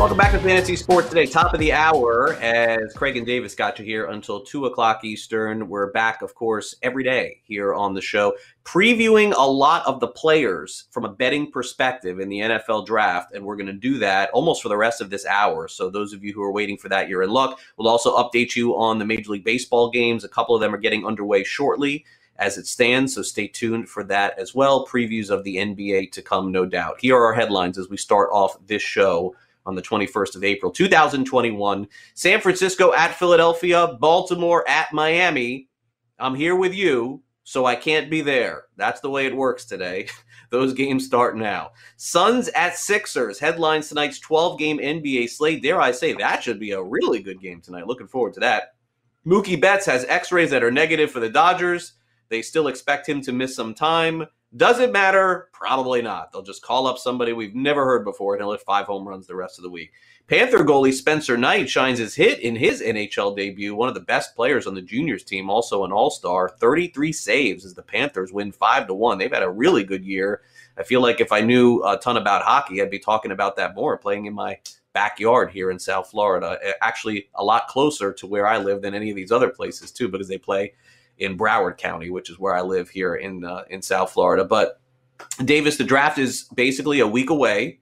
Welcome back to Fantasy Sports Today, top of the hour. As Craig and Davis got you here until 2 o'clock Eastern. We're back, of course, every day here on the show, previewing a lot of the players from a betting perspective in the NFL draft. And we're going to do that almost for the rest of this hour. So, those of you who are waiting for that, you're in luck. We'll also update you on the Major League Baseball games. A couple of them are getting underway shortly as it stands. So stay tuned for that as well. Previews of the NBA to come, no doubt. Here are our headlines as we start off this show on the 21st of April, 2021. San Francisco at Philadelphia, Baltimore at Miami. I'm here with you, so I can't be there. That's the way it works today. Those games start now. Suns at Sixers. Headlines tonight's 12 game NBA slate. Dare I say, that should be a really good game tonight. Looking forward to that. Mookie Betts has x rays that are negative for the Dodgers. They still expect him to miss some time. Does it matter? Probably not. They'll just call up somebody we've never heard before and he'll hit five home runs the rest of the week. Panther goalie Spencer Knight shines his hit in his NHL debut. One of the best players on the juniors team, also an All Star. 33 saves as the Panthers win five to one. They've had a really good year. I feel like if I knew a ton about hockey, I'd be talking about that more. Playing in my backyard here in South Florida, actually a lot closer to where I live than any of these other places too, because they play in Broward County, which is where I live here in uh, in South Florida. But Davis, the draft is basically a week away,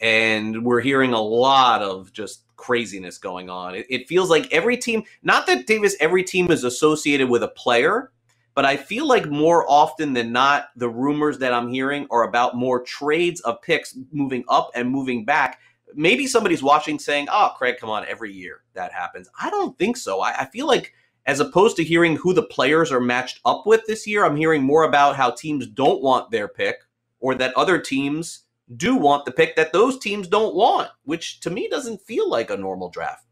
and we're hearing a lot of just craziness going on. It, it feels like every team, not that Davis, every team is associated with a player. But I feel like more often than not, the rumors that I'm hearing are about more trades of picks moving up and moving back maybe somebody's watching saying, "Oh, Craig, come on, every year that happens." I don't think so. I, I, feel like as opposed to hearing who the players are matched up with this year, I'm hearing more about how teams don't want their pick or that other teams do want the pick that those teams don't want, which to me doesn't feel like a normal draft.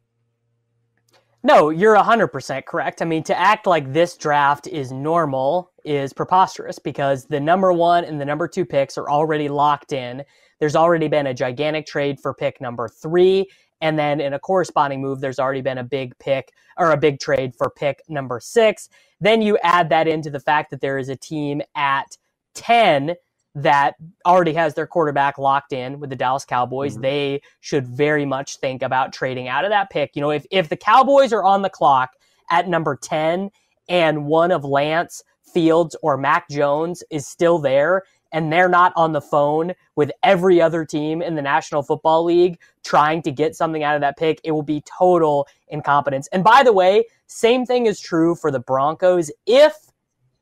No, you're 100% correct. I mean, to act like this draft is normal is preposterous because the number one and the number two picks are already locked in. There's already been a gigantic trade for pick number three. And then in a corresponding move, there's already been a big pick or a big trade for pick number six. Then you add that into the fact that there is a team at 10 that already has their quarterback locked in with the Dallas Cowboys. Mm-hmm. They should very much think about trading out of that pick. You know, if, if the Cowboys are on the clock at number 10 and one of Lance Fields or Mac Jones is still there and they're not on the phone with every other team in the National Football League trying to get something out of that pick, it will be total incompetence. And by the way, same thing is true for the Broncos if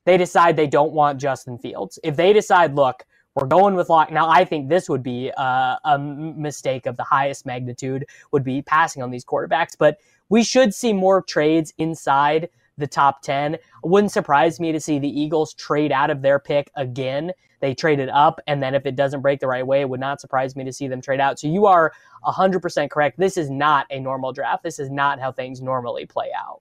they decide they don't want Justin Fields. If they decide, look, we're going with Lock. Now, I think this would be uh, a, a mistake of the highest magnitude, would be passing on these quarterbacks. But we should see more trades inside the top 10. It wouldn't surprise me to see the Eagles trade out of their pick again they traded up. And then if it doesn't break the right way, it would not surprise me to see them trade out. So you are 100% correct. This is not a normal draft. This is not how things normally play out.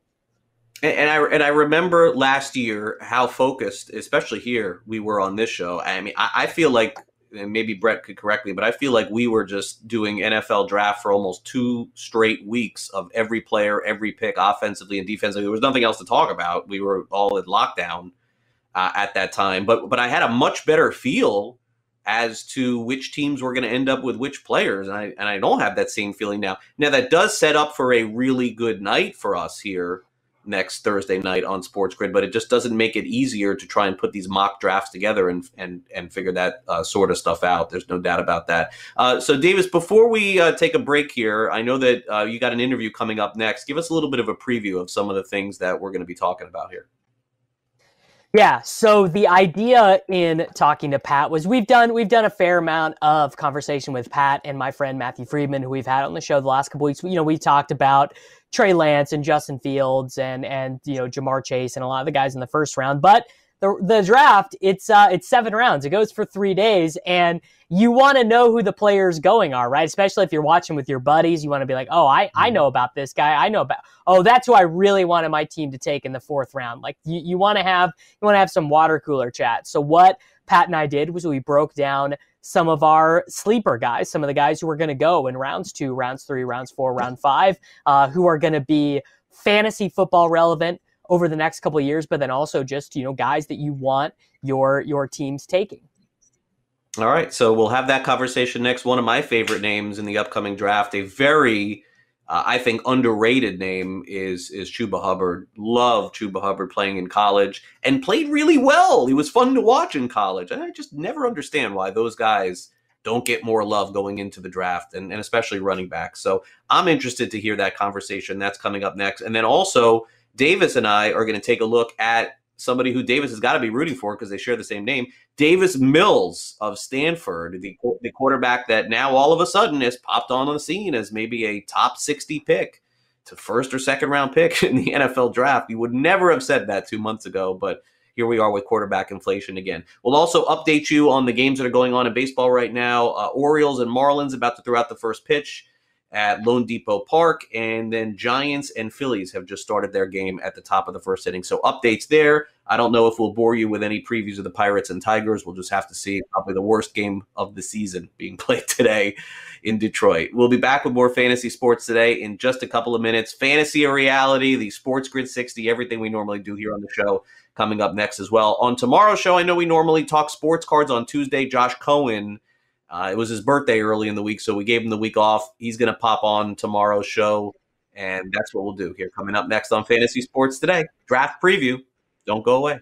And, I and I remember last year how focused, especially here, we were on this show. I mean, I, I feel like and maybe Brett could correct me, but I feel like we were just doing NFL draft for almost two straight weeks of every player, every pick, offensively and defensively. There was nothing else to talk about. We were all in lockdown uh, at that time. But but I had a much better feel as to which teams were going to end up with which players, and I and I don't have that same feeling now. Now that does set up for a really good night for us here next Thursday night on Sports Grid, but it just doesn't make it easier to try and put these mock drafts together and and and figure that uh, sort of stuff out. There's no doubt about that. Uh, so, Davis, before we uh, take a break here, I know that uh, you got an interview coming up next. Give us a little bit of a preview of some of the things that we're going to be talking about here. Yeah, so the idea in talking to Pat was we've done we've done a fair amount of conversation with Pat and my friend Matthew Friedman, who we've had on the show the last couple weeks. You know, we talked about Trey Lance and Justin Fields and and you know Ja'Marr Chase and a lot of the guys in the first round, but the the draft it's uh it's seven rounds. It goes for three days, and you want to know who the players going are, right? Especially if you're watching with your buddies, you want to be like, oh, I I know about this guy. I know about oh, that's who I really wanted my team to take in the fourth round. Like you you want to have you want to have some water cooler chat. So what Pat and I did was we broke down some of our sleeper guys, some of the guys who are going to go in rounds two, rounds three, rounds four, round five, uh, who are going to be fantasy football relevant over the next couple of years, but then also just you know guys that you want your your teams taking. All right, so we'll have that conversation next. One of my favorite names in the upcoming draft, a very uh, I think underrated name is is Chuba Hubbard. Love Chuba Hubbard playing in college and played really well. He was fun to watch in college. And I just never understand why those guys don't get more love going into the draft and, and especially running back. So I'm interested to hear that conversation. That's coming up next. And then also Davis and I are going to take a look at somebody who Davis has got to be rooting for because they share the same name. Davis Mills of Stanford, the, the quarterback that now all of a sudden has popped on the scene as maybe a top 60 pick to first or second round pick in the NFL draft. You would never have said that two months ago, but here we are with quarterback inflation again. We'll also update you on the games that are going on in baseball right now. Uh, Orioles and Marlins about to throw out the first pitch at loanDepot park. And then Giants and Phillies have just started their game at the top of the first inning. So updates there. I don't know if we'll bore you with any previews of the Pirates and Tigers. We'll just have to see. Probably the worst game of the season being played today in Detroit. We'll be back with more fantasy sports today in just a couple of minutes. Fantasy or reality, the Sports Grid 60, everything we normally do here on the show coming up next as well. On tomorrow's show, I know we normally talk sports cards on Tuesday. Josh Cohen uh, it was his birthday early in the week, so we gave him the week off. He's going to pop on tomorrow's show, and that's what we'll do here. Coming up next on Fantasy Sports Today, draft preview. Don't go away.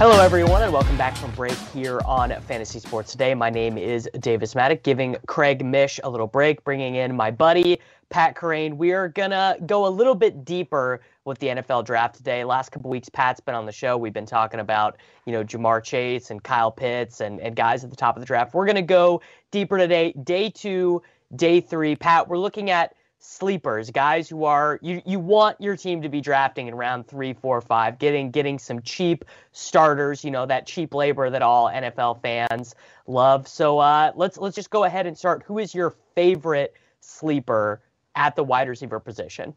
Hello, everyone, and welcome back from break here on Fantasy Sports Today. My name is Davis Mattek, giving Craig Mish a little break, bringing in my buddy Pat Kerrane. We are gonna go a little bit deeper with the NFL draft today. Last couple weeks, Pat's been on the show. We've been talking about you know Ja'Marr Chase and Kyle Pitts and and guys at the top of the draft. We're gonna go deeper today, day two, day three. Pat, we're looking at sleepers, guys who are you you want your team to be drafting in round three, four, five, getting getting some cheap starters, you know, that cheap labor that all NFL fans love. So uh, let's let's just go ahead and start. Who is your favorite sleeper at the wide receiver position?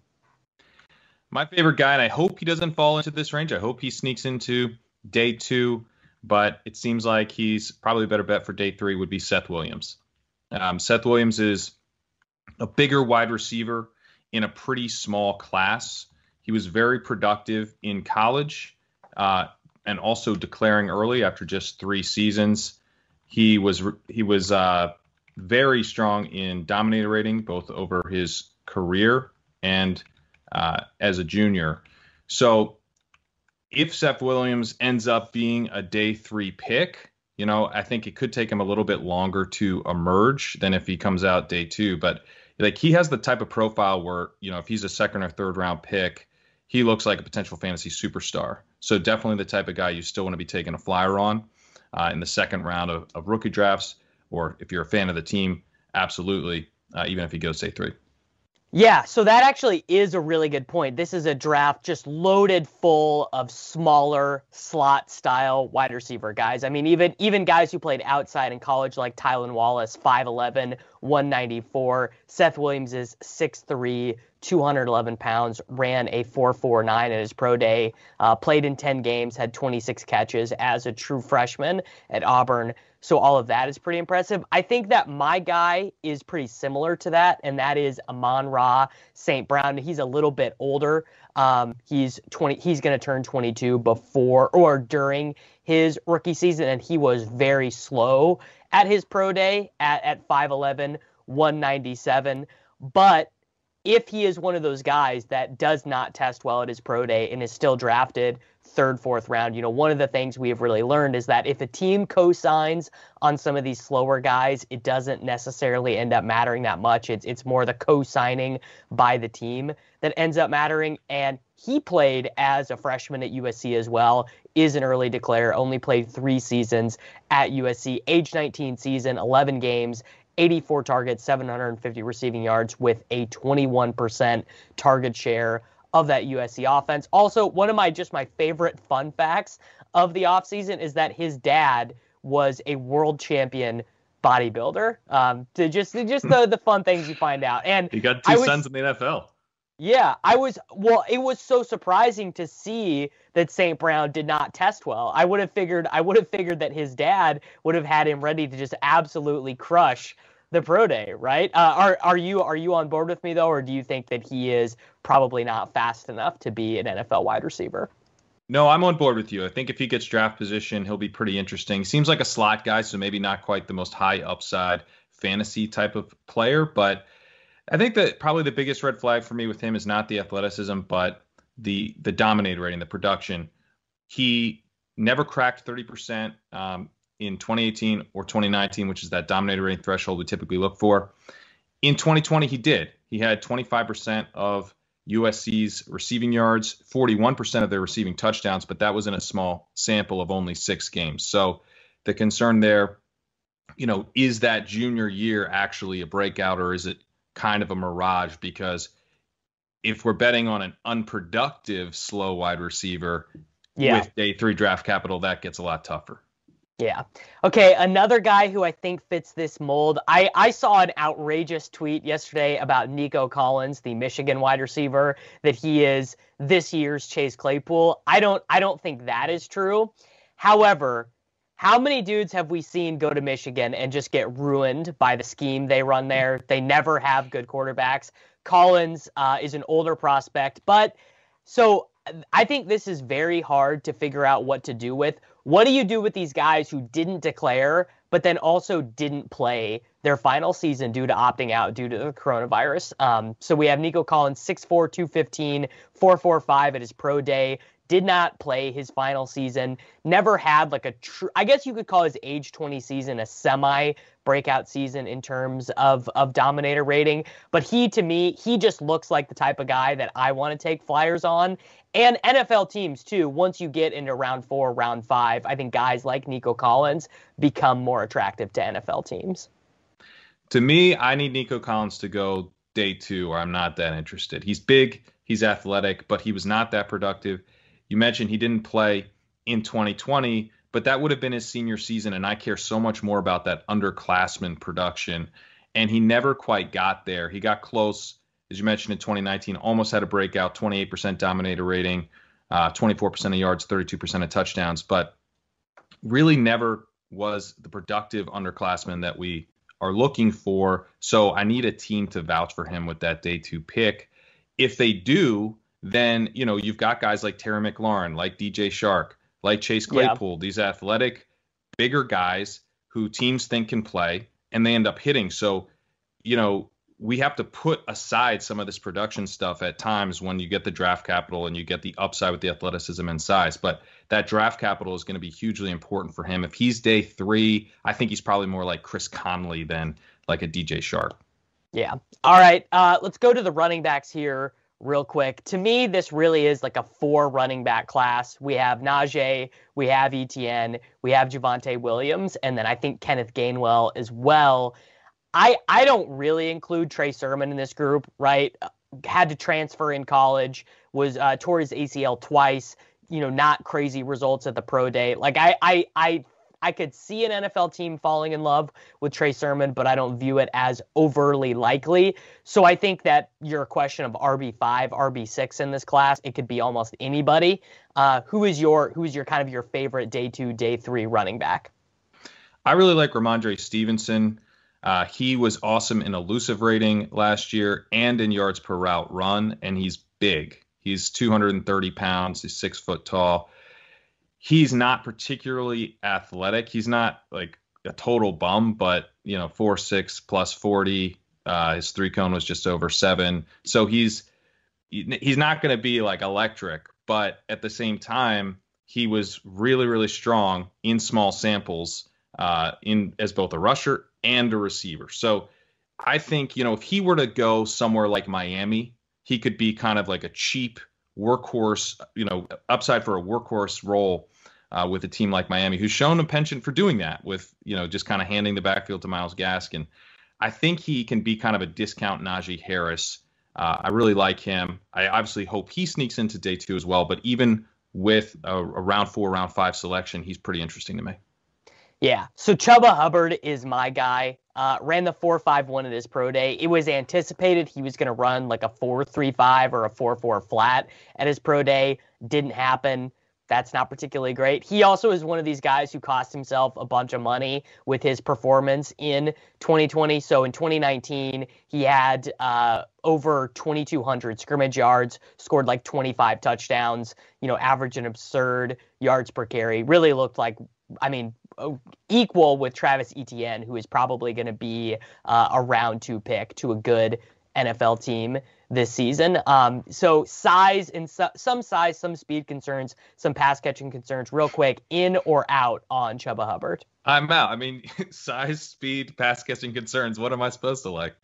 My favorite guy, and I hope he doesn't fall into this range. I hope he sneaks into day two, but it seems like he's probably a better bet for day three would be Seth Williams. Um, Seth Williams is a bigger wide receiver in a pretty small class. He was very productive in college uh, and also declaring early after just three seasons. He was he was uh, very strong in dominator rating both over his career and uh, as a junior. So if Seth Williams ends up being a day three pick, you know, I think it could take him a little bit longer to emerge than if he comes out day two. But like he has the type of profile where, you know, if he's a second or third round pick, he looks like a potential fantasy superstar. So definitely the type of guy you still want to be taking a flyer on uh, in the second round of, of, rookie drafts, or if you're a fan of the team, absolutely, uh, even if he goes day three. Yeah, so that actually is a really good point. This is a draft just loaded full of smaller slot style wide receiver guys. I mean, even even guys who played outside in college like Tylan Wallace, 5'11, 194. Seth Williams is 6'3, 211 pounds, ran a 4.49 at his pro day, uh, played in 10 games, had 26 catches as a true freshman at Auburn. So all of that is pretty impressive. I think that my guy is pretty similar to that, and that is Amon Ra St. Brown. He's a little bit older. Um, he's 20. He's going to turn 22 before or during his rookie season, and he was very slow at his pro day at at 5'11, 197. But if he is one of those guys that does not test well at his pro day and is still drafted third, fourth round, you know, one of the things we have really learned is that if a team co-signs on some of these slower guys, it doesn't necessarily end up mattering that much. It's it's more the co-signing by the team that ends up mattering. And he played as a freshman at USC as well, is an early declare, only played three seasons at USC, age 19 season, 11 games, 84 targets, 750 receiving yards with a 21% target share of that USC offense. Also, one of my just my favorite fun facts of the offseason is that his dad was a world champion bodybuilder. Um, to just just the the fun things you find out. And he got two was, sons in the NFL. Yeah, I was well. It was so surprising to see that St. Brown did not test well. I would have figured I would have figured that his dad would have had him ready to just absolutely crush the pro day, right? Uh, are are you are you on board with me though, or do you think that he is probably not fast enough to be an NFL wide receiver? No, I'm on board with you. I think if he gets draft position, he'll be pretty interesting. Seems like a slot guy, so maybe not quite the most high upside fantasy type of player, but I think that probably the biggest red flag for me with him is not the athleticism, but the the dominator rating, the production. He never cracked 30% um, in 2018 or 2019, which is that dominator rating threshold we typically look for. In 2020, he did. He had 25% of USC's receiving yards, 41% of their receiving touchdowns, but that was in a small sample of only six games. So the concern there, you know, is that junior year actually a breakout or is it kind of a mirage? Because if we're betting on an unproductive slow wide receiver yeah. with day three draft capital, that gets a lot tougher. Yeah. Okay. Another guy who I think fits this mold. I, I saw an outrageous tweet yesterday about Nico Collins, the Michigan wide receiver, that he is this year's Chase Claypool. I don't I don't think that is true. However, how many dudes have we seen go to Michigan and just get ruined by the scheme they run there? They never have good quarterbacks. Collins uh, is an older prospect, but so I think this is very hard to figure out what to do with. What do you do with these guys who didn't declare, but then also didn't play their final season due to opting out due to the coronavirus? Um, so we have Nico Collins, 6'4, 215, 445 at his pro day did not play his final season, never had like a true, I guess you could call his age 20 season a semi breakout season in terms of, of dominator rating. But he, to me, he just looks like the type of guy that I want to take flyers on. And NFL teams, too, once you get into round four, round five, I think guys like Nico Collins become more attractive to NFL teams. To me, I need Nico Collins to go day two, or I'm not that interested. He's big, he's athletic, but he was not that productive. You mentioned he didn't play in 2020, but that would have been his senior season. And I care so much more about that underclassman production. And he never quite got there. He got close as you mentioned in 2019, almost had a breakout, 28% dominator rating, uh, 24% of yards, 32% of touchdowns, but really never was the productive underclassman that we are looking for. So I need a team to vouch for him with that day two pick. If they do, then you know you've got guys like Terry McLaurin, like DJ Chark, like Chase Claypool, yeah. these athletic, bigger guys who teams think can play, and they end up hitting. So, you know, we have to put aside some of this production stuff at times when you get the draft capital and you get the upside with the athleticism and size. But that draft capital is going to be hugely important for him. If he's day three, I think he's probably more like Chris Conley than like a DJ Chark. Yeah. All right. Uh, let's go to the running backs here real quick. To me, this really is like a four running back class. We have Najee, we have ETN, we have Javonte Williams, and then I think Kenneth Gainwell as well. I I don't really include Trey Sermon in this group, right? Had to transfer in college, was uh, tore his ACL twice. You know, not crazy results at the pro day. Like I I I I could see an NFL team falling in love with Trey Sermon, but I don't view it as overly likely. So I think that your question of RB five, RB six in this class, it could be almost anybody. Uh, who is your who is your kind of your favorite day two, day three running back? I really like Rhamondre Stevenson. Uh, he was awesome in elusive rating last year and in yards per route run, and he's big. He's 230 pounds. He's six foot tall. He's not particularly athletic. He's not like a total bum, but you know, four six plus 40. Uh, his three cone was just over seven. So he's he's not going to be like electric, but at the same time, he was really really strong in small samples uh, in as both a rusher and a receiver. So I think, you know, if he were to go somewhere like Miami, he could be kind of like a cheap workhorse, you know, upside for a workhorse role uh, with a team like Miami, who's shown a penchant for doing that with, you know, just kind of handing the backfield to Myles Gaskin. I think he can be kind of a discount Najee Harris. Uh, I really like him. I obviously hope he sneaks into day two as well, but even with a, a round four, round five selection, he's pretty interesting to me. Yeah. So Chuba Hubbard is my guy. Uh, ran the 4.51 at his pro day. It was anticipated he was going to run like a 4.35 or a 4.4 flat at his pro day. Didn't happen. That's not particularly great. He also is one of these guys who cost himself a bunch of money with his performance in 2020. So in 2019, he had uh, over 2,200 scrimmage yards, scored like 25 touchdowns, you know, average an absurd yards per carry. Really looked like, I mean, equal with Travis Etienne, who is probably going to be uh, a round two pick to a good NFL team this season. Um, so size and su- some size, some speed concerns, some pass catching concerns. Real quick, in or out on Chuba Hubbard? I'm out. I mean, size, speed, pass catching concerns. What am I supposed to like?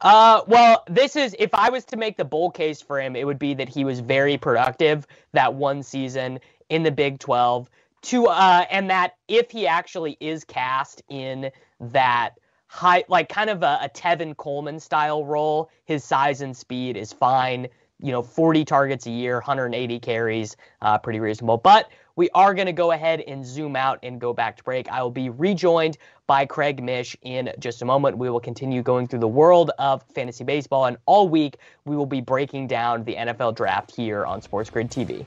Uh, well, this is if I was to make the bull case for him, it would be that he was very productive that one season in the Big 12 to uh, and that if he actually is cast in that high, like kind of a, a Tevin Coleman style role, his size and speed is fine. You know, 40 targets a year, 180 carries, uh, pretty reasonable. But we are going to go ahead and zoom out and go back to break. I will be rejoined by Craig Mish in just a moment. We will continue going through the world of fantasy baseball, and all week we will be breaking down the NFL draft here on Sports Grid TV.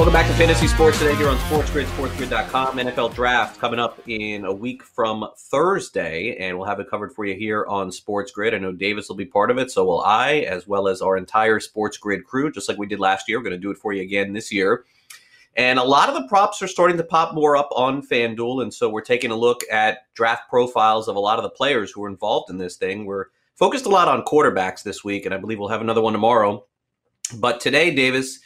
Welcome back to Fantasy Sports today here on SportsGrid, SportsGrid.com. NFL Draft coming up in a week from Thursday, and we'll have it covered for you here on Sports Grid. I know Davis will be part of it, so will I, as well as our entire Sports Grid crew, just like we did last year. We're going to do it for you again this year. And a lot of the props are starting to pop more up on FanDuel, and so we're taking a look at draft profiles of a lot of the players who are involved in this thing. We're focused a lot on quarterbacks this week, and I believe we'll have another one tomorrow. But today, Davis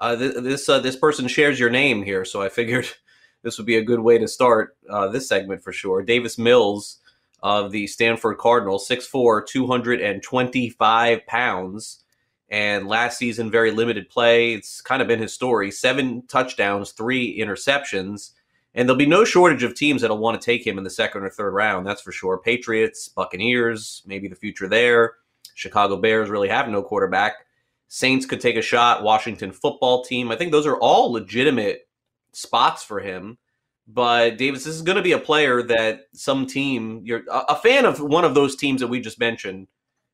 uh, th- this uh, this person shares your name here, so I figured this would be a good way to start uh, this segment for sure. Davis Mills of the Stanford Cardinals, 6'4", 225 pounds, and last season very limited play. It's kind of been his story: seven touchdowns, three interceptions. And there'll be no shortage of teams that'll want to take him in the second or third round. That's for sure. Patriots, Buccaneers, maybe the future there. Chicago Bears really have no quarterback. Saints could take a shot, Washington football team. I think those are all legitimate spots for him. But Davis, this is going to be a player that some team, you're a fan of one of those teams that we just mentioned,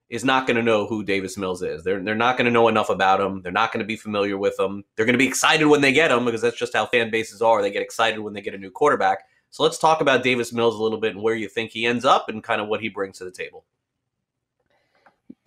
is not going to know who Davis Mills is. They're they're not going to know enough about him. They're not going to be familiar with him. They're going to be excited when they get him because that's just how fan bases are. They get excited when they get a new quarterback. So let's talk about Davis Mills a little bit and where you think he ends up and kind of what he brings to the table.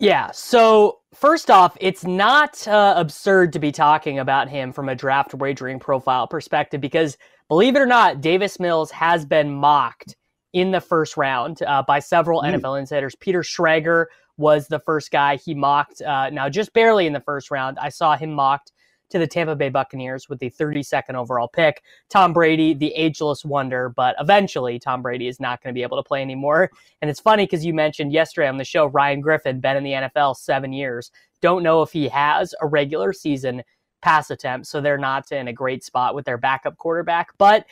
Yeah. So first off, it's not uh, absurd to be talking about him from a draft wagering profile perspective because, believe it or not, Davis Mills has been mocked in the first round uh, by several mm. NFL insiders. Peter Schrager was the first guy he mocked. Uh, now, just barely in the first round, I saw him mocked to the Tampa Bay Buccaneers with the 32nd overall pick. Tom Brady, the ageless wonder, but eventually Tom Brady is not going to be able to play anymore. And it's funny because you mentioned yesterday on the show Ryan Griffin, been in the NFL seven years. Don't know if he has a regular season pass attempt, so they're not in a great spot with their backup quarterback. But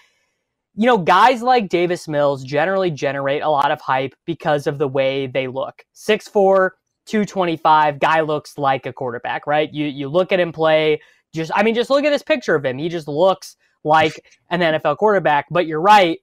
you know, guys like Davis Mills generally generate a lot of hype because of the way they look. 6'4, 225, guy looks like a quarterback, right? You you look at him play, just I mean, just look at this picture of him. He just looks like an NFL quarterback. But you're right.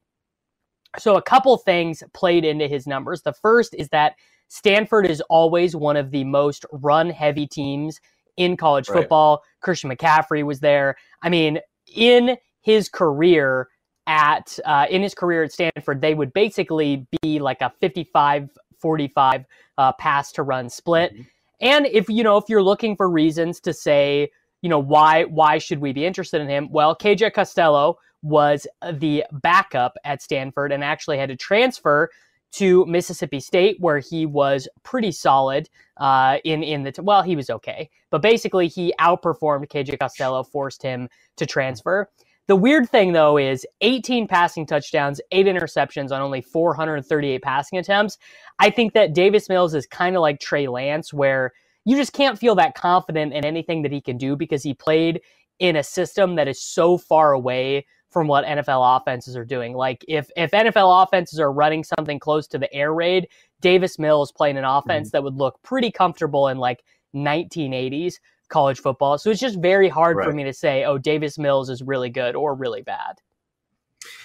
So a couple things played into his numbers. The first is that Stanford is always one of the most run heavy teams in college right. football. Christian McCaffrey was there. I mean, in his career at uh, in his career at Stanford, they would basically be like a 55 45 uh, pass to run split. Mm-hmm. And if you know if you're looking for reasons to say you know, why why should we be interested in him? Well, KJ Costello was the backup at Stanford and actually had to transfer to Mississippi State, where he was pretty solid uh, in in the t- well, he was okay, but basically he outperformed KJ Costello, forced him to transfer. The weird thing though is 18 passing touchdowns, eight interceptions on only 438 passing attempts. I think that Davis Mills is kind of like Trey Lance, where you just can't feel that confident in anything that he can do because he played in a system that is so far away from what NFL offenses are doing. Like if if NFL offenses are running something close to the air raid, Davis Mills playing an offense mm-hmm. that would look pretty comfortable in like 1980s college football. So it's just very hard right. for me to say, oh, Davis Mills is really good or really bad.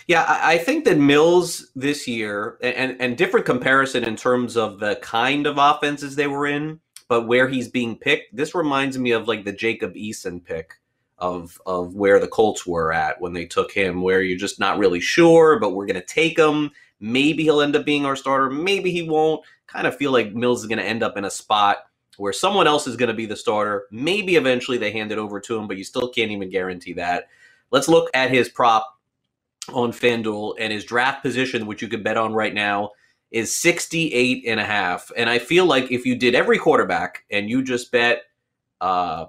Yeah, I think that Mills this year and and different comparison in terms of the kind of offenses they were in but where he's being picked, this reminds me of like the Jacob Eason pick of of where the Colts were at when they took him, where you're just not really sure, but we're gonna take him. Maybe he'll end up being our starter, maybe he won't. Kind of feel like Mills is gonna end up in a spot where someone else is gonna be the starter. Maybe eventually they hand it over to him, but you still can't even guarantee that. Let's look at his prop on FanDuel and his draft position, which you can bet on right now is 68 and a half. And I feel like if you did every quarterback and you just bet uh,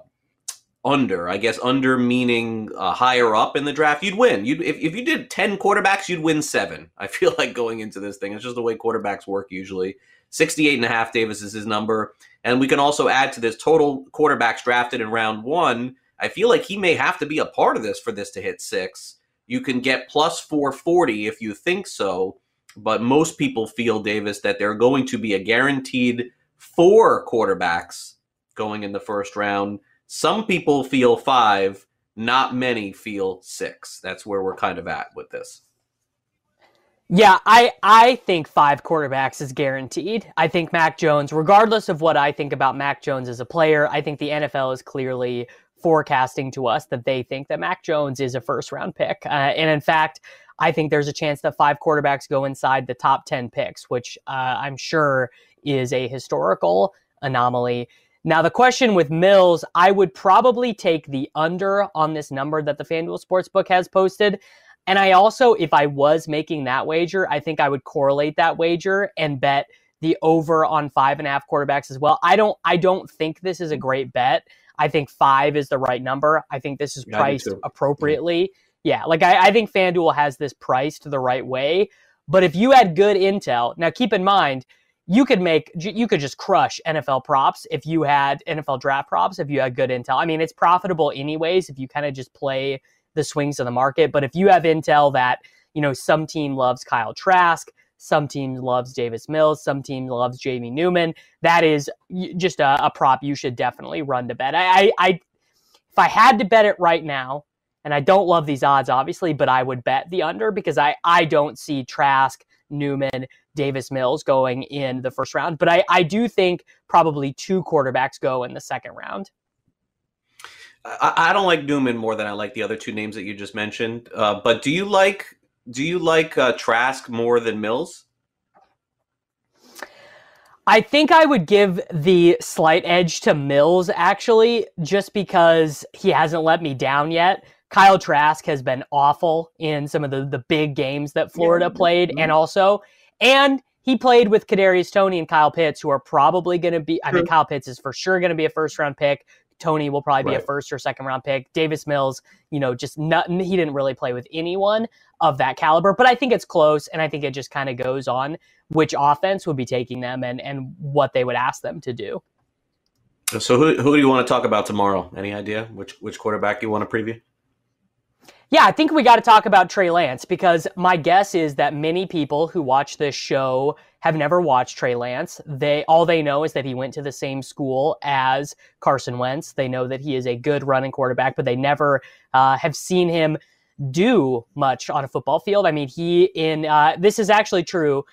under, I guess under meaning uh, higher up in the draft, you'd win. You'd if, if you did 10 quarterbacks, you'd win seven. I feel like going into this thing. It's just the way quarterbacks work usually. 68 and a half Davis is his number. And we can also add to this total quarterbacks drafted in round one. I feel like he may have to be a part of this for this to hit six. You can get plus 440 if you think so, but most people feel, Davis, that there are going to be a guaranteed four quarterbacks going in the first round. Some people feel five, not many feel six. That's where we're kind of at with this. Yeah, I I think five quarterbacks is guaranteed. I think Mac Jones, regardless of what I think about Mac Jones as a player, I think the NFL is clearly forecasting to us that they think that Mac Jones is a first round pick. Uh, and in fact, I think there's a chance that five quarterbacks go inside the top 10 picks, which uh, I'm sure is a historical anomaly. Now, the question with Mills, I would probably take the under on this number that the FanDuel Sportsbook has posted. And I also, if I was making that wager, I think I would correlate that wager and bet the over on five and a half quarterbacks as well. I don't I don't think this is a great bet. I think five is the right number. I think this is priced yeah, appropriately. Yeah. Yeah, like I, I think FanDuel has this priced the right way. But if you had good intel, now keep in mind, you could make you could just crush NFL props if you had NFL draft props if you had good intel. I mean, it's profitable anyways if you kind of just play the swings of the market. But if you have intel that, you know, some team loves Kyle Trask, some team loves Davis Mills, some team loves Jamie Newman, that is just a, a prop you should definitely run to bet. I, I, I, if I had to bet it right now, and I don't love these odds, obviously, but I would bet the under because I, I don't see Trask, Newman, Davis Mills going in the first round. But I, I do think probably two quarterbacks go in the second round. I, I, don't like Newman more than I like the other two names that you just mentioned. Uh, but do you like do you like uh, Trask more than Mills? I think I would give the slight edge to Mills actually, just because he hasn't let me down yet. Kyle Trask has been awful in some of the, the big games that Florida yeah. played, mm-hmm. and also, and he played with Kadarius Toney and Kyle Pitts, who are probably going to be. I mean, Kyle Pitts is for sure going to be a first round pick. Toney will probably be a first or second round pick. Davis Mills, you know, just nothing. he didn't really play with anyone of that caliber, but I think it's close. And I think it just kind of goes on which offense would be taking them and, and what they would ask them to do. So who, who do you want to talk about tomorrow? Any idea which, which quarterback you want to preview? Yeah, I think we got to talk about Trey Lance because my guess is that many people who watch this show have never watched Trey Lance. They all they know is that he went to the same school as Carson Wentz. They know that he is a good running quarterback, but they never uh, have seen him do much on a football field. I mean, he in uh, this is actually true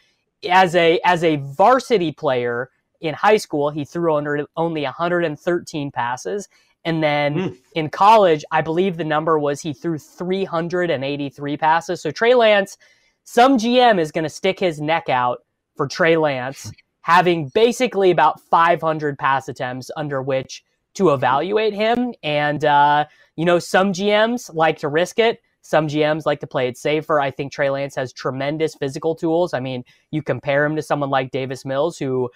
as a as a varsity player in high school. He threw under only 113 passes. And then mm. in college, I believe the number was he threw 383 passes. So Trey Lance, some GM is going to stick his neck out for Trey Lance, having basically about 500 pass attempts under which to evaluate him. And, uh, you know, some GMs like to risk it. Some GMs like to play it safer. I think Trey Lance has tremendous physical tools. I mean, you compare him to someone like Davis Mills, who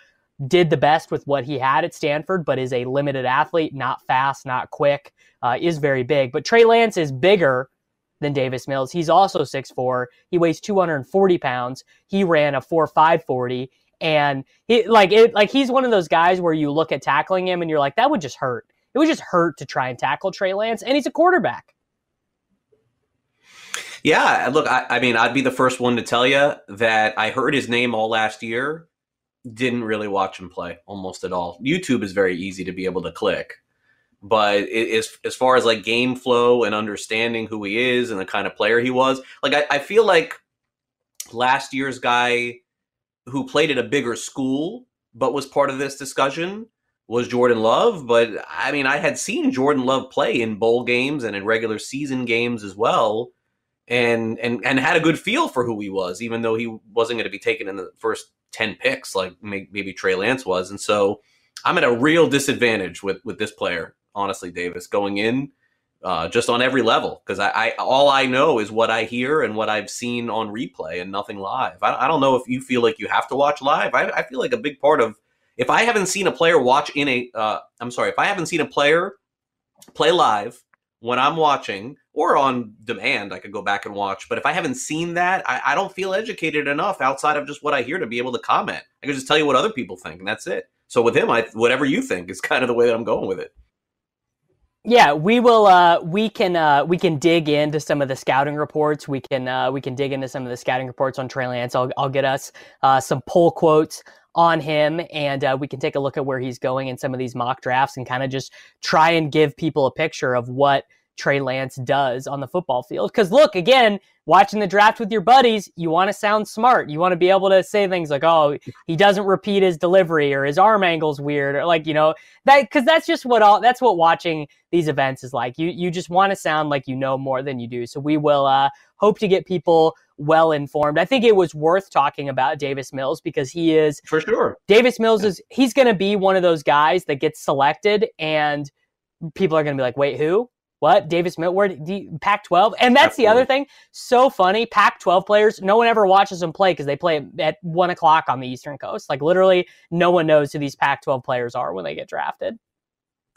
did the best with what he had at Stanford, but is a limited athlete, not fast, not quick, uh, is very big. But Trey Lance is bigger than Davis Mills. He's also 6'4. He weighs 240 pounds. He ran a 4'540. And he like it like he's one of those guys where you look at tackling him and you're like, that would just hurt. It would just hurt to try and tackle Trey Lance, and he's a quarterback. Yeah, look, I, I mean, I'd be the first one to tell you that I heard his name all last year, didn't really watch him play almost at all. YouTube is very easy to be able to click but it, as as far as like game flow and understanding who he is and the kind of player he was, like I, I feel like last year's guy who played at a bigger school but was part of this discussion was Jordan Love. But I mean, I had seen Jordan Love play in bowl games and in regular season games as well, and and and had a good feel for who he was, even though he wasn't going to be taken in the first ten picks like maybe Trey Lance was. And so I'm at a real disadvantage with with this player honestly, Davis, going in uh, just on every level because I, I, all I know is what I hear and what I've seen on replay and nothing live. I, I don't know if you feel like you have to watch live. I, I, feel like a big part of if I haven't seen a player watch in a, uh, I'm sorry, if I haven't seen a player play live, when I'm watching or on demand, I could go back and watch. But if I haven't seen that, I, I, don't feel educated enough outside of just what I hear to be able to comment. I can just tell you what other people think, and that's it. So with him, I whatever you think is kind of the way that I'm going with it. Yeah, we will. Uh, we can. Uh, we can dig into some of the scouting reports. We can. Uh, we can dig into some of the scouting reports on Trey Lance. I'll, I'll get us uh, some pull quotes on him, and uh, we can take a look at where he's going in some of these mock drafts and kind of just try and give people a picture of what Trey Lance does on the football field. Because look, again, watching the draft with your buddies, you want to sound smart. You want to be able to say things like, "Oh, he doesn't repeat his delivery," or "His arm angle's weird," or like you know that because that's just what all that's what watching these events is like. You you just want to sound like you know more than you do. So we will uh, hope to get people well informed. I think it was worth talking about Davis Mills because he is for sure. Davis Mills yeah. is he's going to be one of those guys that gets selected and people are going to be like, "Wait, who?" What Davis Mills? Where Pac-12? And that's Absolutely. the other thing. So funny. Pac-12 players. No one ever watches them play because they play at one o'clock on the Eastern Coast. Like literally, no one knows who these Pac-12 players are when they get drafted.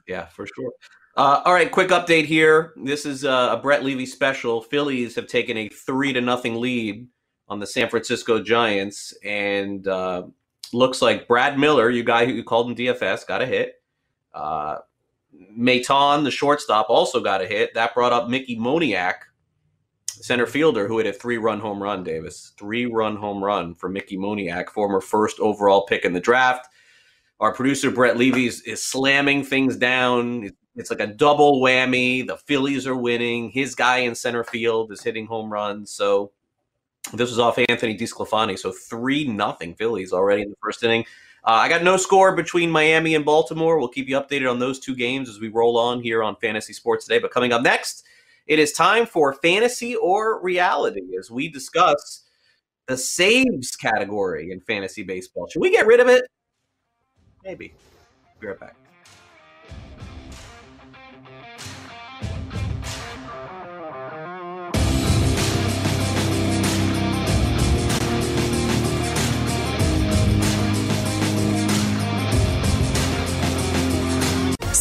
Yeah, for sure. Uh, all right, quick update here. This is uh, a Brett Levy special. Phillies have taken a three to nothing lead on the San Francisco Giants, and uh, looks like Brad Miller, you guy who called him DFS, got a hit. Uh, Maton, the shortstop, also got a hit. That brought up Mickey Moniak, center fielder, who had a three-run home run. Davis, three-run home run for Mickey Moniak, former first overall pick in the draft. Our producer Brett Levy is, slamming things down. It's like a double whammy. The Phillies are winning. His guy in center field is hitting home runs. So this was off Anthony DeSclafani. So three nothing Phillies already in the first inning. Uh, I got no score between Miami and Baltimore. We'll keep you updated on those two games as we roll on here on Fantasy Sports today. But coming up next, it is time for fantasy or reality as we discuss the saves category in fantasy baseball. Should we get rid of it? Maybe. Be right back.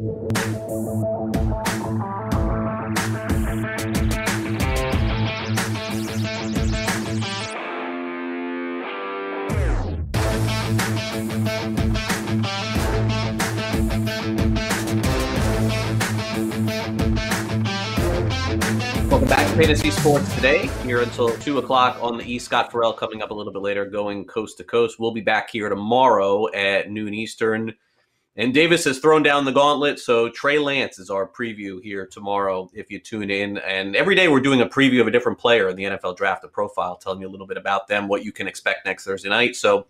Welcome back to Fantasy Sports today. Here until 2 o'clock on the East. Scott Farrell coming up a little bit later, going coast to coast. We'll be back here tomorrow at noon Eastern. And Davis has thrown down the gauntlet, so Trey Lance is our preview here tomorrow if you tune in. And every day we're doing a preview of a different player in the NFL draft, a profile, telling you a little bit about them, what you can expect next Thursday night. So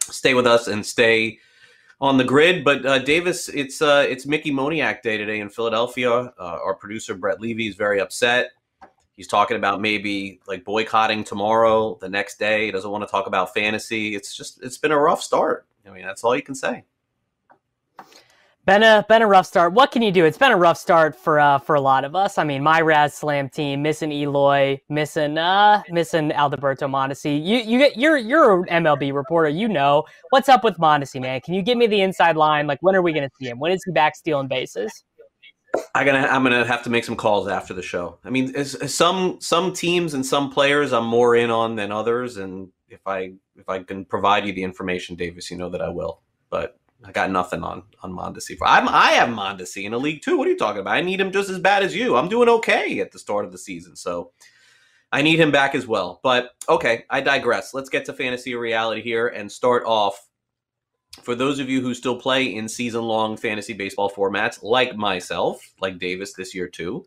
stay with us and stay on the grid. But uh, Davis, it's uh, it's Mickey Moniak day today in Philadelphia. Uh, our producer Brett Levy is very upset. He's talking about maybe like boycotting tomorrow, the next day. He doesn't want to talk about fantasy. It's just it's been a rough start. I mean, that's all you can say. Been a been a rough start. What can you do? It's been a rough start for uh, for a lot of us. I mean, my Raz Slam team missing Eloy, missing uh, missing Alberto Mondesi. You you get you're you're an MLB reporter. You know what's up with Mondesi, man. Can you give me the inside line? Like, when are we going to see him? When is he back stealing bases? I gonna I'm gonna have to make some calls after the show. I mean, some some teams and some players I'm more in on than others, and if I if I can provide you the information, Davis, you know that I will. But I got nothing on on Mondesi. I'm I have Mondesi in a league too. What are you talking about? I need him just as bad as you. I'm doing okay at the start of the season, so I need him back as well. But okay, I digress. Let's get to fantasy reality here and start off. For those of you who still play in season long fantasy baseball formats, like myself, like Davis this year too,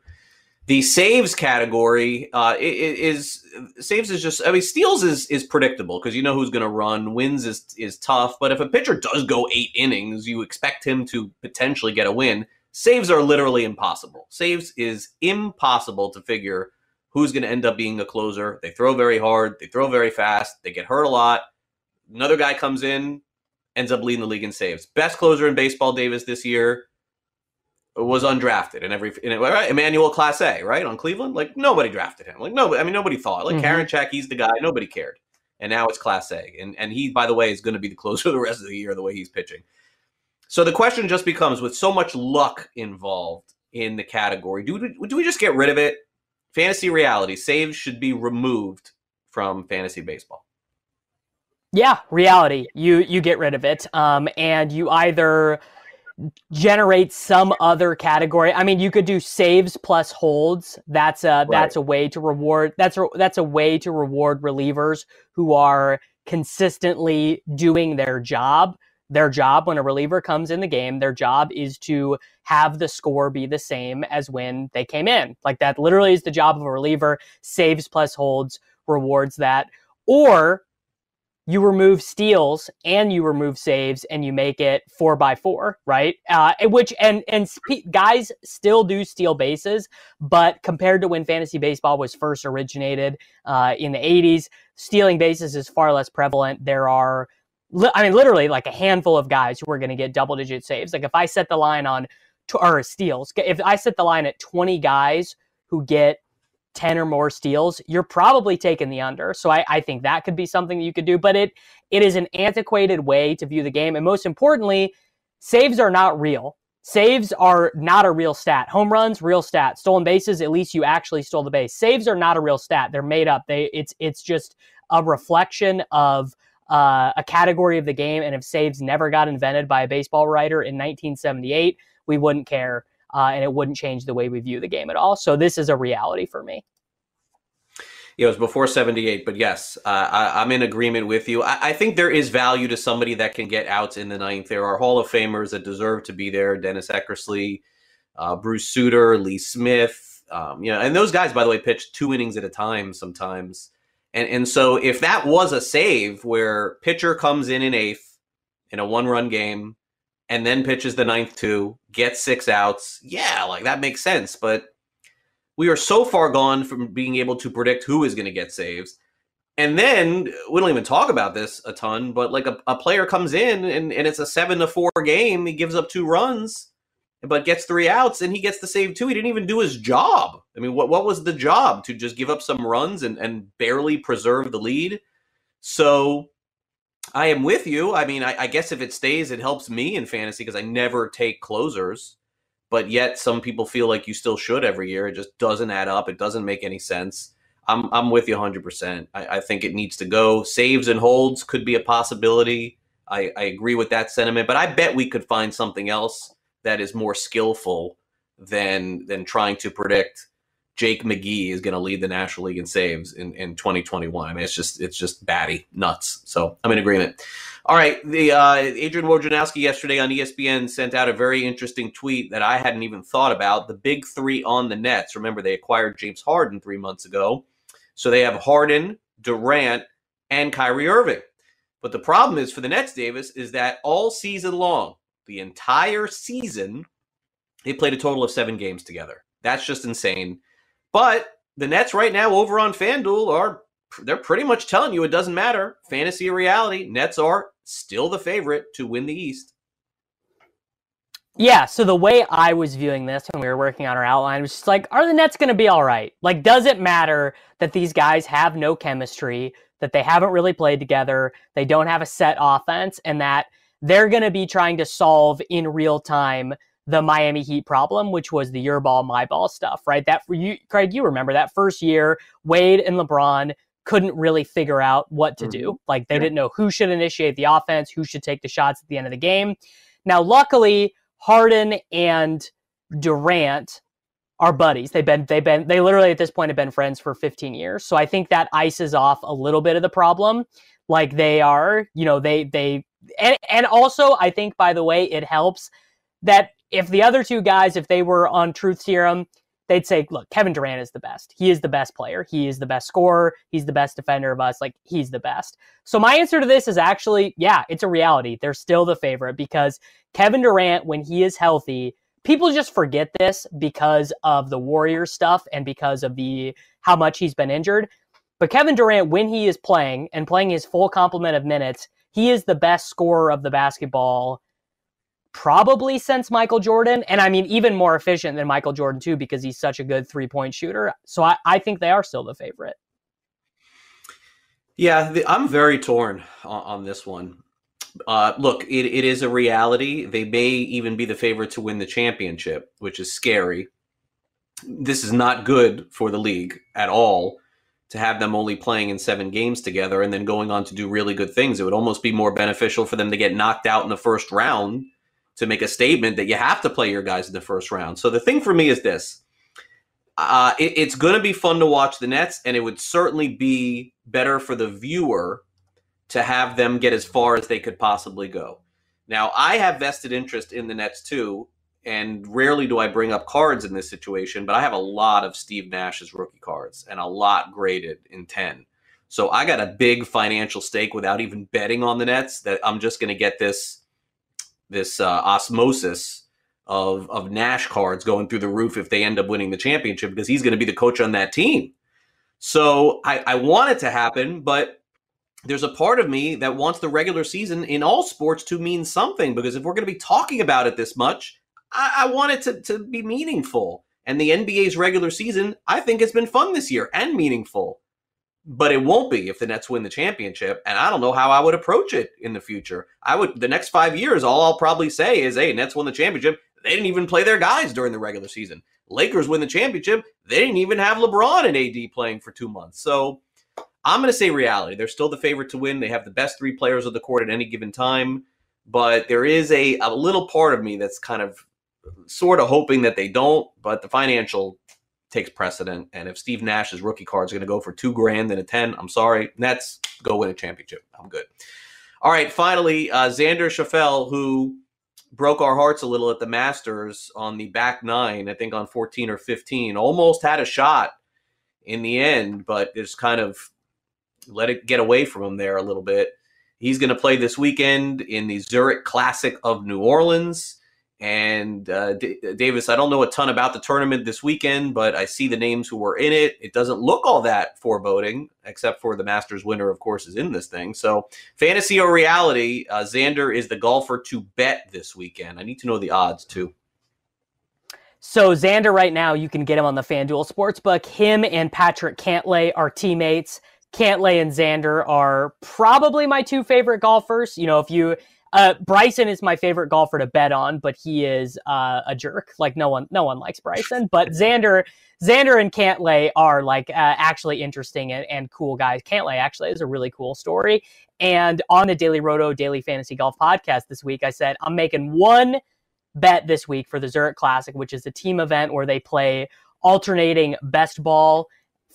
the saves category uh, is saves is just I mean steals is is predictable because you know who's going to run. Wins is is tough, but if a pitcher does go eight innings, you expect him to potentially get a win. Saves are literally impossible. Saves is impossible to figure who's going to end up being a closer. They throw very hard, they throw very fast, they get hurt a lot. Another guy comes in, ends up leading the league in saves. Best closer in baseball, Davis this year was undrafted and every in, right? Emmanuel Clase, right on Cleveland. Like nobody drafted him. Like no, I mean nobody thought. Like mm-hmm. Karinchak, he's the guy. Nobody cared. And now it's Clase, and and he, by the way, is going to be the closer the rest of the year the way he's pitching. So the question just becomes, with so much luck involved in the category, do we, do we just get rid of it? Fantasy reality saves should be removed from fantasy baseball. Yeah, reality. You you get rid of it, um, and you either generate some other category. I mean, you could do saves plus holds. That's a right. that's a way to reward. That's a that's a way to reward relievers who are consistently doing their job. Their job when a reliever comes in the game, their job is to have the score be the same as when they came in. Like that literally is the job of a reliever. Saves plus holds rewards that. Or you remove steals and you remove saves and you make it four by four, right? Uh, which and and guys still do steal bases, but compared to when fantasy baseball was first originated uh, in the '80s, stealing bases is far less prevalent. There are, li- I mean, literally like a handful of guys who are going to get double digit saves. Like if I set the line on t- or steals, if I set the line at 20 guys who get 10 or more steals, you're probably taking the under. So I, I think that could be something that you could do. But it it is an antiquated way to view the game. And most importantly, saves are not real. Saves are not a real stat. Home runs, real stat. Stolen bases, at least you actually stole the base. Saves are not a real stat. They're made up. They it's it's just a reflection of uh, a category of the game. And if saves never got invented by a baseball writer in 1978, we wouldn't care uh, and it wouldn't change the way we view the game at all. So this is a reality for me. It was before 78, but yes, uh, I, am in agreement with you. I, I, think there is value to somebody that can get outs in the ninth. There are Hall of Famers that deserve to be there Dennis Eckersley, uh, Bruce Sutter, Lee Smith. Um, you know, and those guys, by the way, pitch two innings at a time sometimes. And, and so if that was a save where pitcher comes in in eighth in a one run game, and then pitches the ninth two, gets six outs. Yeah, like that makes sense. But we are so far gone from being able to predict who is going to get saves. And then we don't even talk about this a ton, but like a, a player comes in and, and it's a seven to four game. He gives up two runs, but gets three outs and he gets the save too. He didn't even do his job. I mean, what, what was the job? To just give up some runs and, and barely preserve the lead? So I am with you. I mean, I, I guess if it stays, it helps me in fantasy because I never take closers. But yet, some people feel like you still should every year. It just doesn't add up. It doesn't make any sense. I'm I'm with you 100. percent I, I think it needs to go. Saves and holds could be a possibility. I, I agree with that sentiment, but I bet we could find something else that is more skillful than than trying to predict Jake McGee is going to lead the National League in saves in, in 2021. I mean, it's just it's just batty nuts. So I'm in agreement. All right, the uh, Adrian Wojnarowski yesterday on ESPN sent out a very interesting tweet that I hadn't even thought about. The big three on the Nets. Remember, they acquired James Harden three months ago, so they have Harden, Durant, and Kyrie Irving. But the problem is for the Nets, Davis, is that all season long, the entire season, they played a total of seven games together. That's just insane. But the Nets right now over on FanDuel are they're pretty much telling you it doesn't matter. Fantasy or reality, Nets are still the favorite to win the East. Yeah, so the way I was viewing this when we were working on our outline was just like, are the Nets going to be all right? Like, does it matter that these guys have no chemistry, that they haven't really played together, they don't have a set offense, and that they're going to be trying to solve in real time the Miami Heat problem, which was the your ball, my ball stuff, right? That for you, Craig, you remember that first year, Wade and LeBron couldn't really figure out what to mm-hmm. do. Like they yeah. didn't know who should initiate the offense, who should take the shots at the end of the game. Now, luckily, Harden and Durant are buddies. They've been they've been they literally at this point have been friends for 15 years. So I think that ices off a little bit of the problem. Like they are, you know, they they and and also I think by the way it helps that if the other two guys if they were on truth serum they'd say, look, Kevin Durant is the best. He is the best player. He is the best scorer. He's the best defender of us. Like, he's the best. So, my answer to this is actually, yeah, it's a reality. They're still the favorite because Kevin Durant, when he is healthy, people just forget this because of the Warrior stuff and because of the how much he's been injured. But Kevin Durant, when he is playing and playing his full complement of minutes, he is the best scorer of the basketball probably since Michael Jordan. And I mean, even more efficient than Michael Jordan, too, because he's such a good three point shooter. So I, I think they are still the favorite. Yeah, the, I'm very torn on, on this one. Uh, look, it, it is a reality. They may even be the favorite to win the championship, which is scary. This is not good for the league at all to have them only playing in seven games together and then going on to do really good things. It would almost be more beneficial for them to get knocked out in the first round to make a statement that you have to play your guys in the first round. So the thing for me is this. Uh, it, it's going to be fun to watch the Nets, and it would certainly be better for the viewer to have them get as far as they could possibly go. Now, I have vested interest in the Nets too, and rarely do I bring up cards in this situation, but I have a lot of Steve Nash's rookie cards and a lot graded in 10. So I got a big financial stake without even betting on the Nets that I'm just going to get this this uh, osmosis of of Nash cards going through the roof if they end up winning the championship because he's going to be the coach on that team. So I, I want it to happen, but there's a part of me that wants the regular season in all sports to mean something because if we're going to be talking about it this much, I, I want it to, to be meaningful. And the NBA's regular season, I think, has been fun this year and meaningful but it won't be if the Nets win the championship. And I don't know how I would approach it in the future. I would the next five years, all I'll probably say is, "Hey, Nets won the championship. They didn't even play their guys during the regular season. Lakers win the championship. They didn't even have LeBron and AD playing for two months." So I'm going to say reality. They're still the favorite to win. They have the best three players of the court at any given time. But there is a, a little part of me that's kind of sort of hoping that they don't. But the financial takes precedent. And if Steve Nash's rookie card is going to go for two grand and a 10, I'm sorry. Nets, go win a championship. I'm good. All right. Finally, uh, Xander Schauffele, who broke our hearts a little at the Masters on the back nine, I think on 14 or 15, almost had a shot in the end, but just kind of let it get away from him there a little bit. He's going to play this weekend in the Zurich Classic of New Orleans. And uh, D- Davis, I don't know a ton about the tournament this weekend, but I see the names who were in it. It doesn't look all that foreboding, except for the Masters winner, of course, is in this thing. So, fantasy or reality, uh, Xander is the golfer to bet this weekend. I need to know the odds too. So Xander, right now, you can get him on the FanDuel Sportsbook. Him and Patrick Cantlay are teammates. Cantlay and Xander are probably my two favorite golfers. You know, if you uh, Bryson is my favorite golfer to bet on, but he is uh, a jerk. Like no one, no one likes Bryson. But Xander, Xander and Cantlay are like uh, actually interesting and, and cool guys. Cantlay actually is a really cool story. And on the Daily Roto Daily Fantasy Golf podcast this week, I said I'm making one bet this week for the Zurich Classic, which is a team event where they play alternating best ball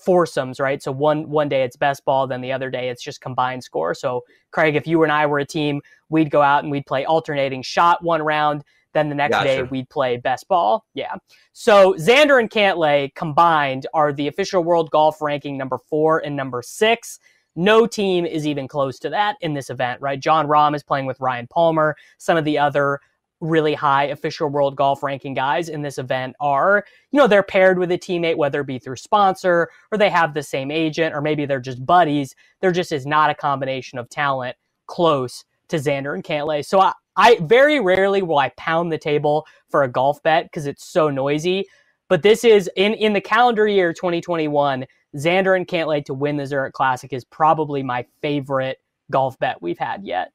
foursomes, right? So one one day it's best ball, then the other day it's just combined score. So Craig, if you and I were a team, we'd go out and we'd play alternating shot one round, then the next gotcha. day we'd play best ball. Yeah. So Xander and Cantlay combined are the official world golf ranking number four and number six. No team is even close to that in this event, right? Jon Rahm is playing with Ryan Palmer. Some of the other really high official world golf ranking guys in this event are, you know, they're paired with a teammate, whether it be through sponsor or they have the same agent or maybe they're just buddies. There just is not a combination of talent close to Xander and Cantlay. So I, I very rarely will I pound the table for a golf bet because it's so noisy. But this is in, in the calendar year 2021, Xander and Cantlay to win the Zurich Classic is probably my favorite golf bet we've had yet.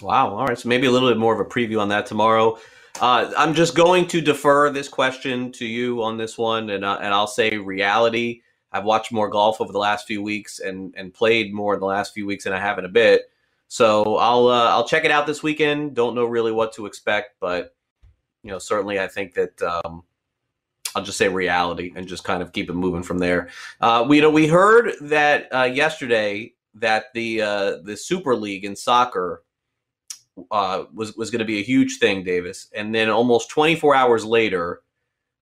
Wow. All right. So maybe a little bit more of a preview on that tomorrow. Uh, I'm just going to defer this question to you on this one, and uh, and I'll say reality. I've watched more golf over the last few weeks and and played more in the last few weeks than I have in a bit. So I'll uh, I'll check it out this weekend. Don't know really what to expect, but you know certainly I think that um, I'll just say reality and just kind of keep it moving from there. Uh, we you know we heard that uh, yesterday that the uh, the Super League in soccer uh, was was going to be a huge thing, Davis, and then almost 24 hours later,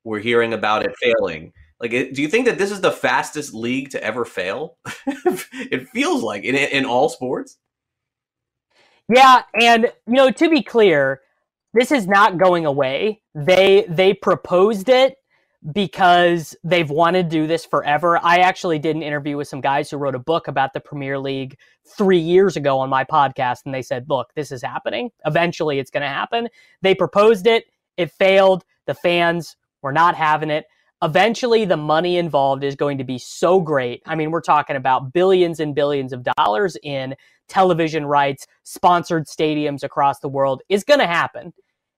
we're hearing about it failing. Like, do you think that this is the fastest league to ever fail? it feels like in in all sports. Yeah, and you know, to be clear, this is not going away. They they proposed it because they've wanted to do this forever. I actually did an interview with some guys who wrote a book about the Premier League three years ago on my podcast, and they said, look, this is happening. Eventually, it's going to happen. They proposed it, it failed. The fans were not having it. Eventually, the money involved is going to be so great. I mean, we're talking about billions and billions of dollars in television rights, sponsored stadiums across the world is going to happen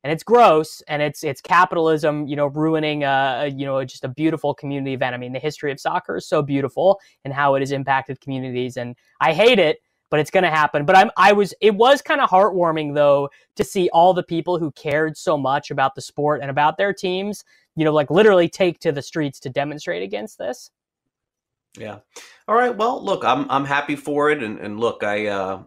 and it's gross and it's it's capitalism you know ruining a, you know just a beautiful community event. I mean the history of soccer is so beautiful and how it has impacted communities and i hate it but it's going to happen. But i'm i was it was kind of heartwarming though to see all the people who cared so much about the sport and about their teams you know like literally take to the streets to demonstrate against this. Yeah. All right well look i'm i'm happy for it and and look i uh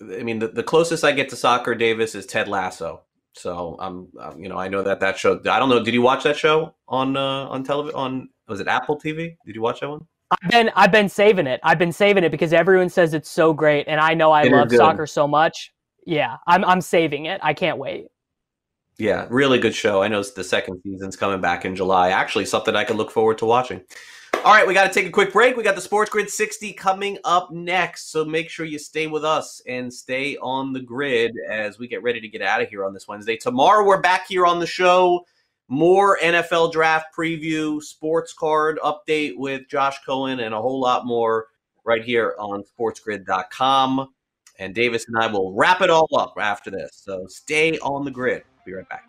I mean, the, the closest I get to soccer, Davis, is Ted Lasso. So I'm, um, you know, I know that that show. I don't know. Did you watch that show on uh, on television? On was it Apple TV? Did you watch that one? I've been I've been saving it. I've been saving it because everyone says it's so great, and I know I it love soccer so much. Yeah, I'm I'm saving it. I can't wait. Yeah, really good show. I know the second season's coming back in July. Actually, something I can look forward to watching. All right, we got to take a quick break. We got the Sports Grid 60 coming up next. So make sure you stay with us and stay on the grid as we get ready to get out of here on this Wednesday. Tomorrow, we're back here on the show. More NFL draft preview, sports card update with Josh Cohen, and a whole lot more right here on sportsgrid.com. And Davis and I will wrap it all up after this. So stay on the grid. Be right back.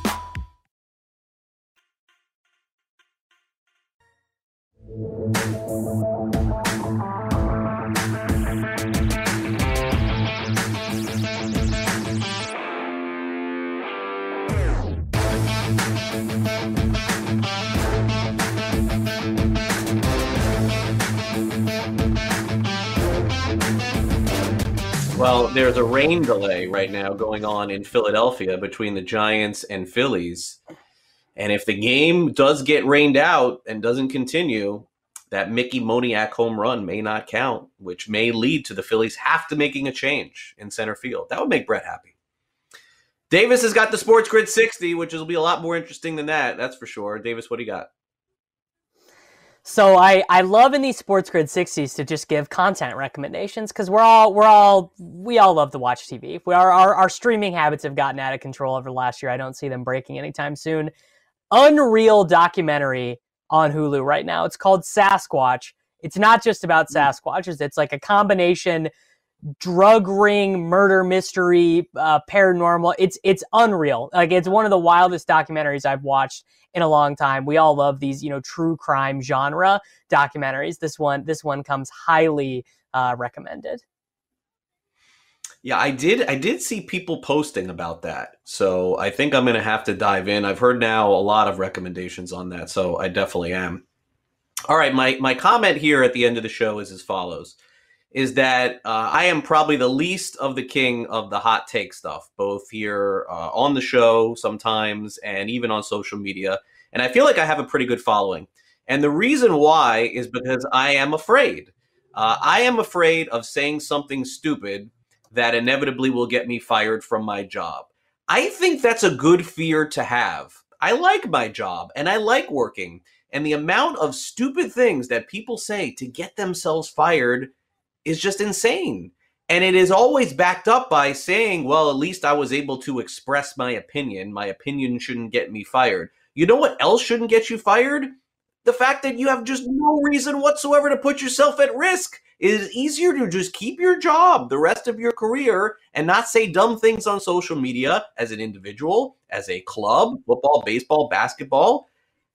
Well, there's a rain delay right now going on in Philadelphia between the Giants and Phillies. And if the game does get rained out and doesn't continue, that Mickey Moniak home run may not count, which may lead to the Phillies have to making a change in center field. That would make Brett happy. Davis has got the Sports Grid 60, which will be a lot more interesting than that. That's for sure. Davis, what do you got? So I, I love in these Sports Grid 60s to just give content recommendations because we're all we're all we all love to watch TV. We are our, our streaming habits have gotten out of control over the last year. I don't see them breaking anytime soon. Unreal documentary on Hulu right now. It's called Sasquatch. It's not just about hmm. Sasquatches. It's like a combination drug ring, murder mystery, uh, paranormal. It's it's unreal. Like it's one of the wildest documentaries I've watched in a long time. We all love these, you know, true crime genre documentaries. This one this one comes highly uh, recommended. Yeah, I did. I did see people posting about that, so I think I'm going to have to dive in. I've heard now a lot of recommendations on that, so I definitely am. All right, my my comment here at the end of the show is as follows: is that uh, I am probably the least of the king of the hot take stuff, both here uh, on the show sometimes and even on social media, and I feel like I have a pretty good following. And the reason why is because I am afraid. Uh, I am afraid of saying something stupid that inevitably will get me fired from my job. I think that's a good fear to have. I like my job and I like working. And the amount of stupid things that people say to get themselves fired is just insane. And it is always backed up by saying, well, at least I was able to express my opinion. My opinion shouldn't get me fired. You know what else shouldn't get you fired? The fact that you have just no reason whatsoever to put yourself at risk. It is easier to just keep your job the rest of your career and not say dumb things on social media as an individual, as a club, football, baseball, basketball,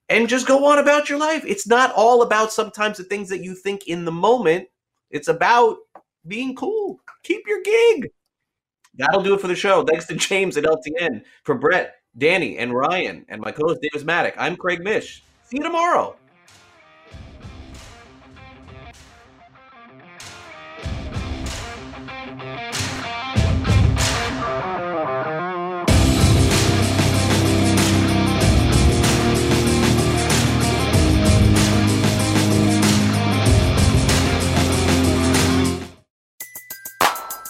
and just go on about your life. It's not all about sometimes the things that you think in the moment. It's about being cool. Keep your gig. That'll do it for the show. Thanks to James at LTN, for Brett, Danny, and Ryan, and my co-host Davis Mattek. I'm Craig Mish. See you tomorrow.